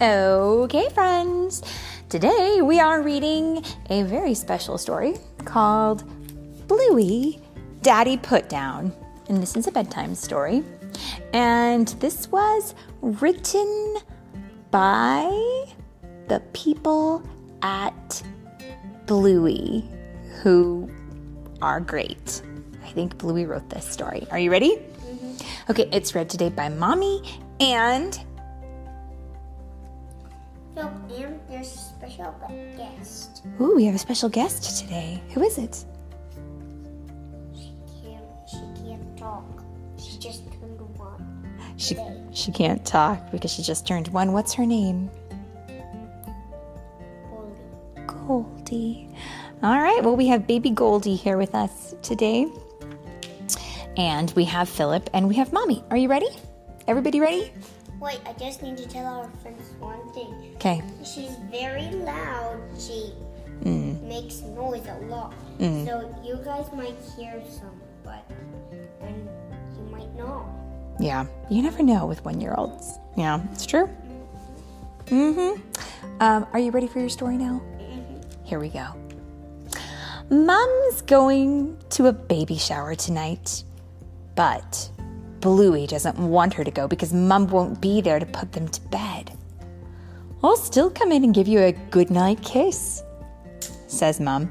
Okay, friends. Today we are reading a very special story called Bluey Daddy Put Down. And this is a bedtime story. And this was written by the people at Bluey who are great. I think Bluey wrote this story. Are you ready? Mm-hmm. Okay, it's read today by Mommy and special guest. Ooh, we have a special guest today. Who is it? She can't. She can't talk. She just turned one. She Today. she can't talk because she just turned one. What's her name? Goldie. Goldie. All right. Well, we have baby Goldie here with us today. And we have Philip and we have Mommy. Are you ready? Everybody ready? Wait, I just need to tell our friends one thing. Okay. She's very loud. She Mm. makes noise a lot. So you guys might hear some, but and you might not. Yeah. You never know with one year olds. Yeah, it's true. Mm-hmm. Um, are you ready for your story now? Here we go. Mom's going to a baby shower tonight, but Bluey doesn't want her to go because Mom won't be there to put them to bed. I'll still come in and give you a goodnight kiss, says Mum.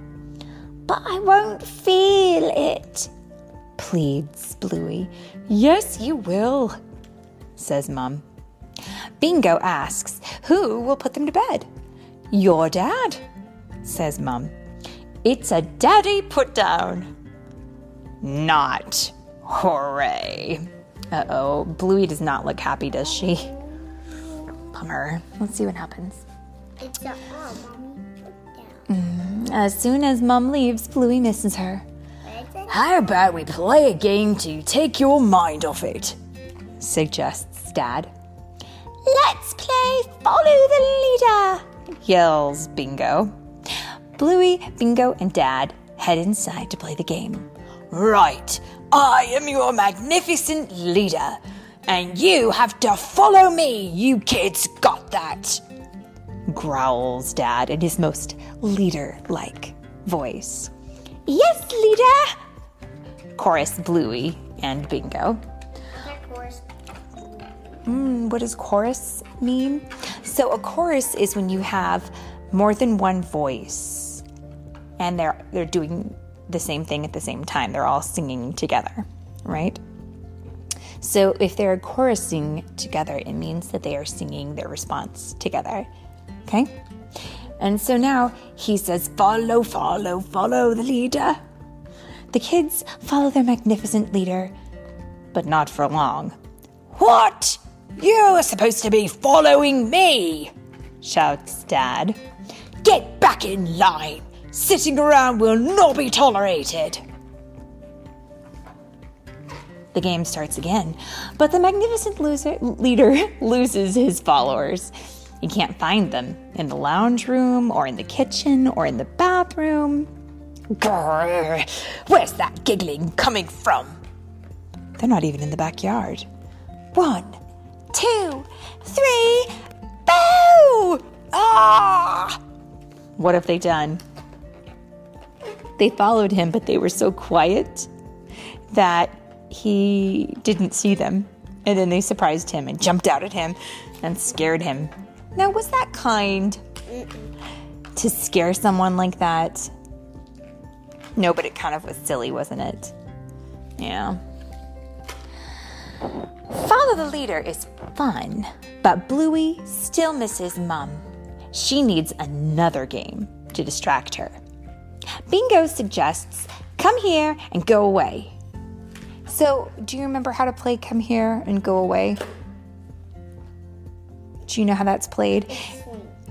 But I won't feel it, pleads Bluey. Yes, you will, says Mum. Bingo asks, Who will put them to bed? Your dad, says Mum. It's a daddy put down. Not. Hooray. Uh oh. Bluey does not look happy, does she? Bummer. Let's see what happens. It's a oh, mommy put down. Mm-hmm. As soon as Mum leaves, Bluey misses her. But it's a How about we play a game to take your mind off it? suggests Dad. Let's play Follow the Leader, yells Bingo. Bluey, Bingo, and Dad head inside to play the game. Right, I am your magnificent leader, and you have to follow me. You kids got that, growls Dad in his most leader like voice. Yes, leader, chorus Bluey and Bingo. Mm, what does chorus mean? So a chorus is when you have more than one voice and they're they're doing the same thing at the same time. They're all singing together, right? So if they're chorusing together, it means that they are singing their response together. Okay? And so now he says, Follow, follow, follow the leader. The kids follow their magnificent leader, but not for long. What? You are supposed to be following me, shouts Dad. Get back in line. Sitting around will not be tolerated. The game starts again, but the magnificent loser, leader loses his followers. He can't find them in the lounge room, or in the kitchen, or in the bathroom. Where's that giggling coming from? They're not even in the backyard. One, two, three, boo! Ah! What have they done? They followed him, but they were so quiet that he didn't see them. And then they surprised him and jumped out at him and scared him. Now, was that kind to scare someone like that? No, but it kind of was silly, wasn't it? Yeah. Follow the leader is fun, but Bluey still misses Mum. She needs another game to distract her. Bingo suggests, Come here and go away. So, do you remember how to play Come Here and Go Away? Do you know how that's played?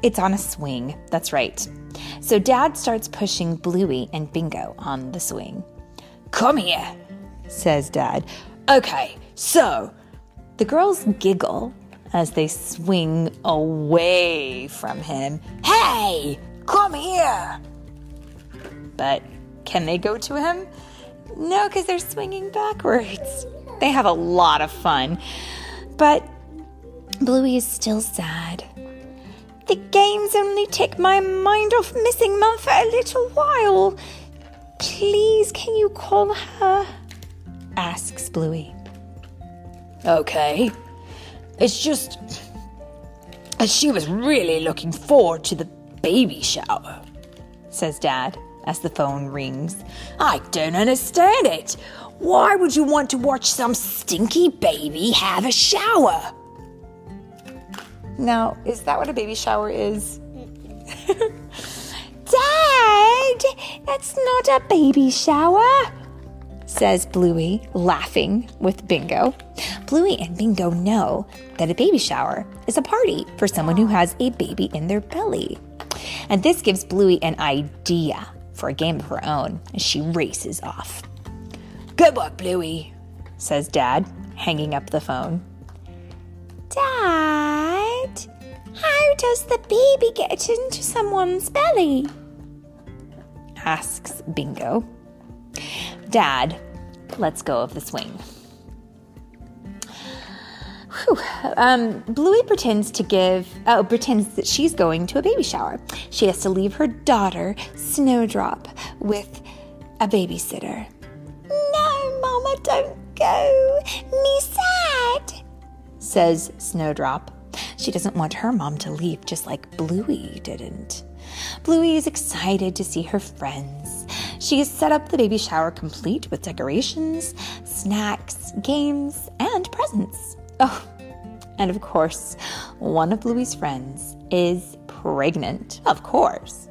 It's on a swing. That's right. So Dad starts pushing Bluey and Bingo on the swing. Come here, says Dad. Okay, so the girls giggle as they swing away from him. Hey, come here! But can they go to him? No, because they're swinging backwards. They have a lot of fun. But Bluey is still sad. The games only take my mind off missing Mum for a little while. Please, can you call her? asks Bluey. Okay. It's just. She was really looking forward to the baby shower, says Dad as the phone rings. I don't understand it. Why would you want to watch some stinky baby have a shower? Now, is that what a baby shower is? Dad, that's not a baby shower, says Bluey, laughing with Bingo. Bluey and Bingo know that a baby shower is a party for someone who has a baby in their belly. And this gives Bluey an idea for a game of her own as she races off. Good work, Bluey, says Dad, hanging up the phone. Dad, how does the baby get into someone's belly? asks Bingo. Dad let's go of the swing. Um, Bluey pretends to give, oh, pretends that she's going to a baby shower. She has to leave her daughter, Snowdrop, with a babysitter. No, Mama, don't go. Me sad, says Snowdrop. She doesn't want her mom to leave just like Bluey didn't. Bluey is excited to see her friends. She has set up the baby shower complete with decorations, snacks, games, and presents. Oh, and of course, one of Bluey's friends is pregnant. Of course.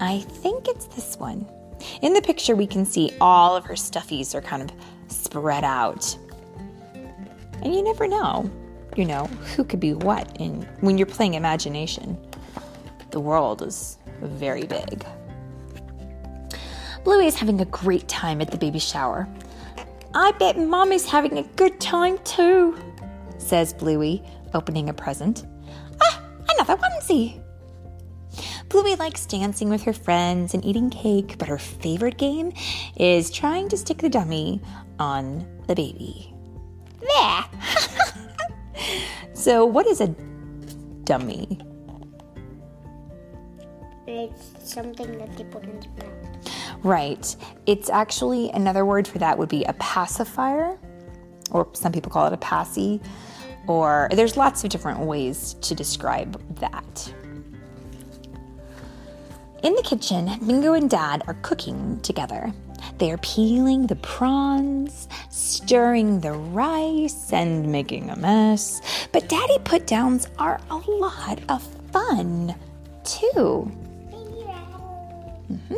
I think it's this one. In the picture, we can see all of her stuffies are kind of spread out. And you never know, you know, who could be what in when you're playing imagination. The world is very big. Bluey is having a great time at the baby shower. I bet Mommy's having a good time too, says Bluey, opening a present. Ah, another onesie. Bluey likes dancing with her friends and eating cake, but her favorite game is trying to stick the dummy on the baby. There! so, what is a dummy? It's something that they put in the mouth. Right. It's actually another word for that would be a pacifier, or some people call it a passy, or there's lots of different ways to describe that. In the kitchen, Bingo and Dad are cooking together. They are peeling the prawns, stirring the rice, and making a mess. But Daddy put downs are a lot of fun, too. Mm-hmm.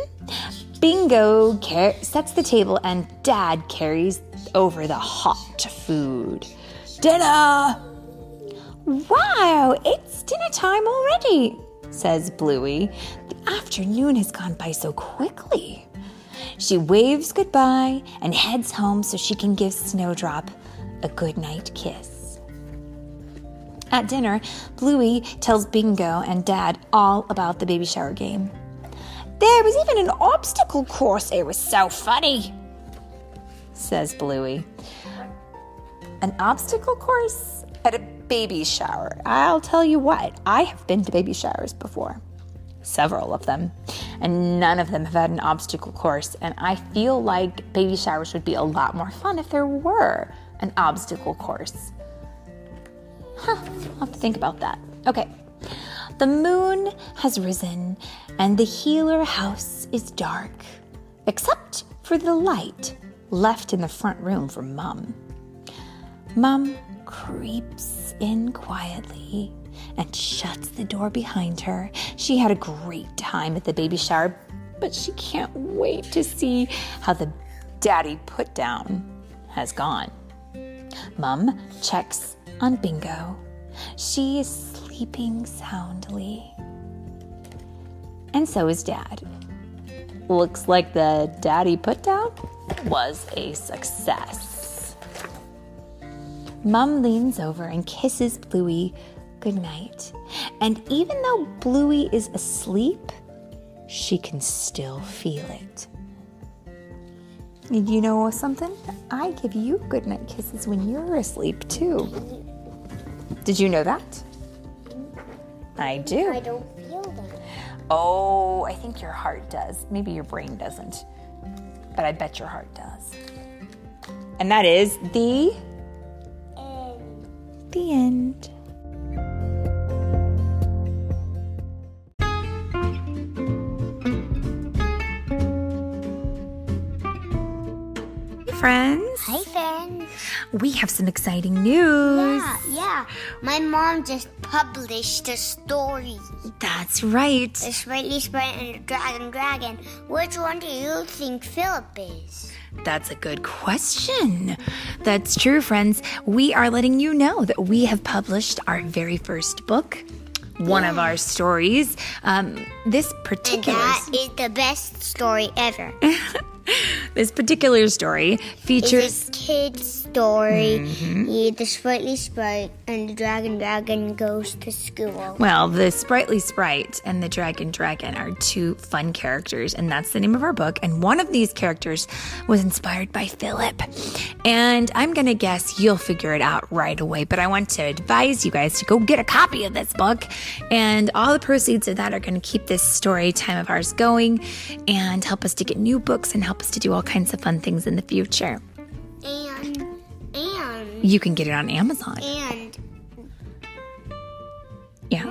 Bingo car- sets the table, and Dad carries over the hot food. Dinner! Wow, it's dinner time already, says Bluey. The afternoon has gone by so quickly. She waves goodbye and heads home so she can give Snowdrop a goodnight kiss. At dinner, Bluey tells Bingo and Dad all about the baby shower game. There was even an obstacle course. It was so funny, says Bluey. An obstacle course at a baby shower. I'll tell you what, I have been to baby showers before, several of them, and none of them have had an obstacle course. And I feel like baby showers would be a lot more fun if there were an obstacle course. Huh, I'll have to think about that. Okay. The moon has risen and the Heeler house is dark, except for the light left in the front room for Mum. Mum creeps in quietly and shuts the door behind her. She had a great time at the baby shower, but she can't wait to see how the daddy put down has gone. Mum checks on Bingo. She is sleeping soundly. And so is Dad. Looks like the daddy put down was a success. Mum leans over and kisses Bluey goodnight. And even though Bluey is asleep, she can still feel it. You know something? I give you goodnight kisses when you're asleep too. Did you know that? I do. I don't feel them. Oh, I think your heart does. Maybe your brain doesn't. But I bet your heart does. And that is the And the end. Hey friends, hi, friends. we have some exciting news. Yeah, yeah. My mom just published a story. That's right. The Sprightly Sprite and the Dragon Dragon. Which one do you think Philip is? That's a good question. That's true, friends. We are letting you know that we have published our very first book, one of our stories. Um, this And particular that is the best story ever. this particular story features. Kid's story. Mm-hmm. Yeah, the Sprightly Sprite and the Dragon Dragon goes to school. Well, the Sprightly Sprite and the Dragon Dragon are two fun characters, and that's the name of our book. And one of these characters was inspired by Philip. And I'm going to guess you'll figure it out right away, but I want to advise you guys to go get a copy of this book. And all the proceeds of that are going to keep this story time of ours going and help us to get new books and help us to do all kinds of fun things in the future. And, and, You can get it on Amazon. and, Yeah.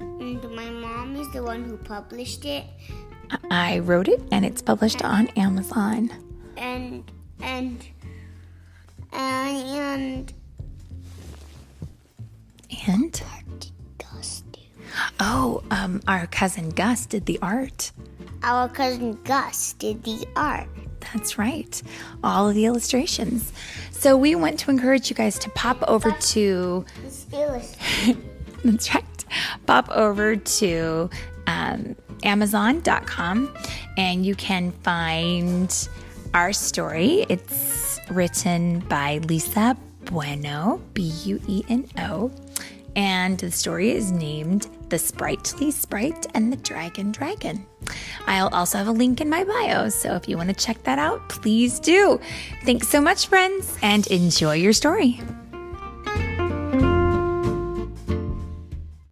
and my mom is the one who published it. I wrote it and it's published on Amazon. And, and, and, And and, Gus. Oh, um, our cousin Gus did the art. Our cousin Gus did the art. That's right. All of the illustrations. So we want to encourage you guys to pop over to, that's right, pop over to um, Amazon.com and you can find our story. It's written by Lisa Bueno, B U E N O. And the story is named The Sprightly Sprite and the Dragon Dragon. I'll also have a link in my bio, so if you want to check that out, please do. Thanks so much, friends, and enjoy your story.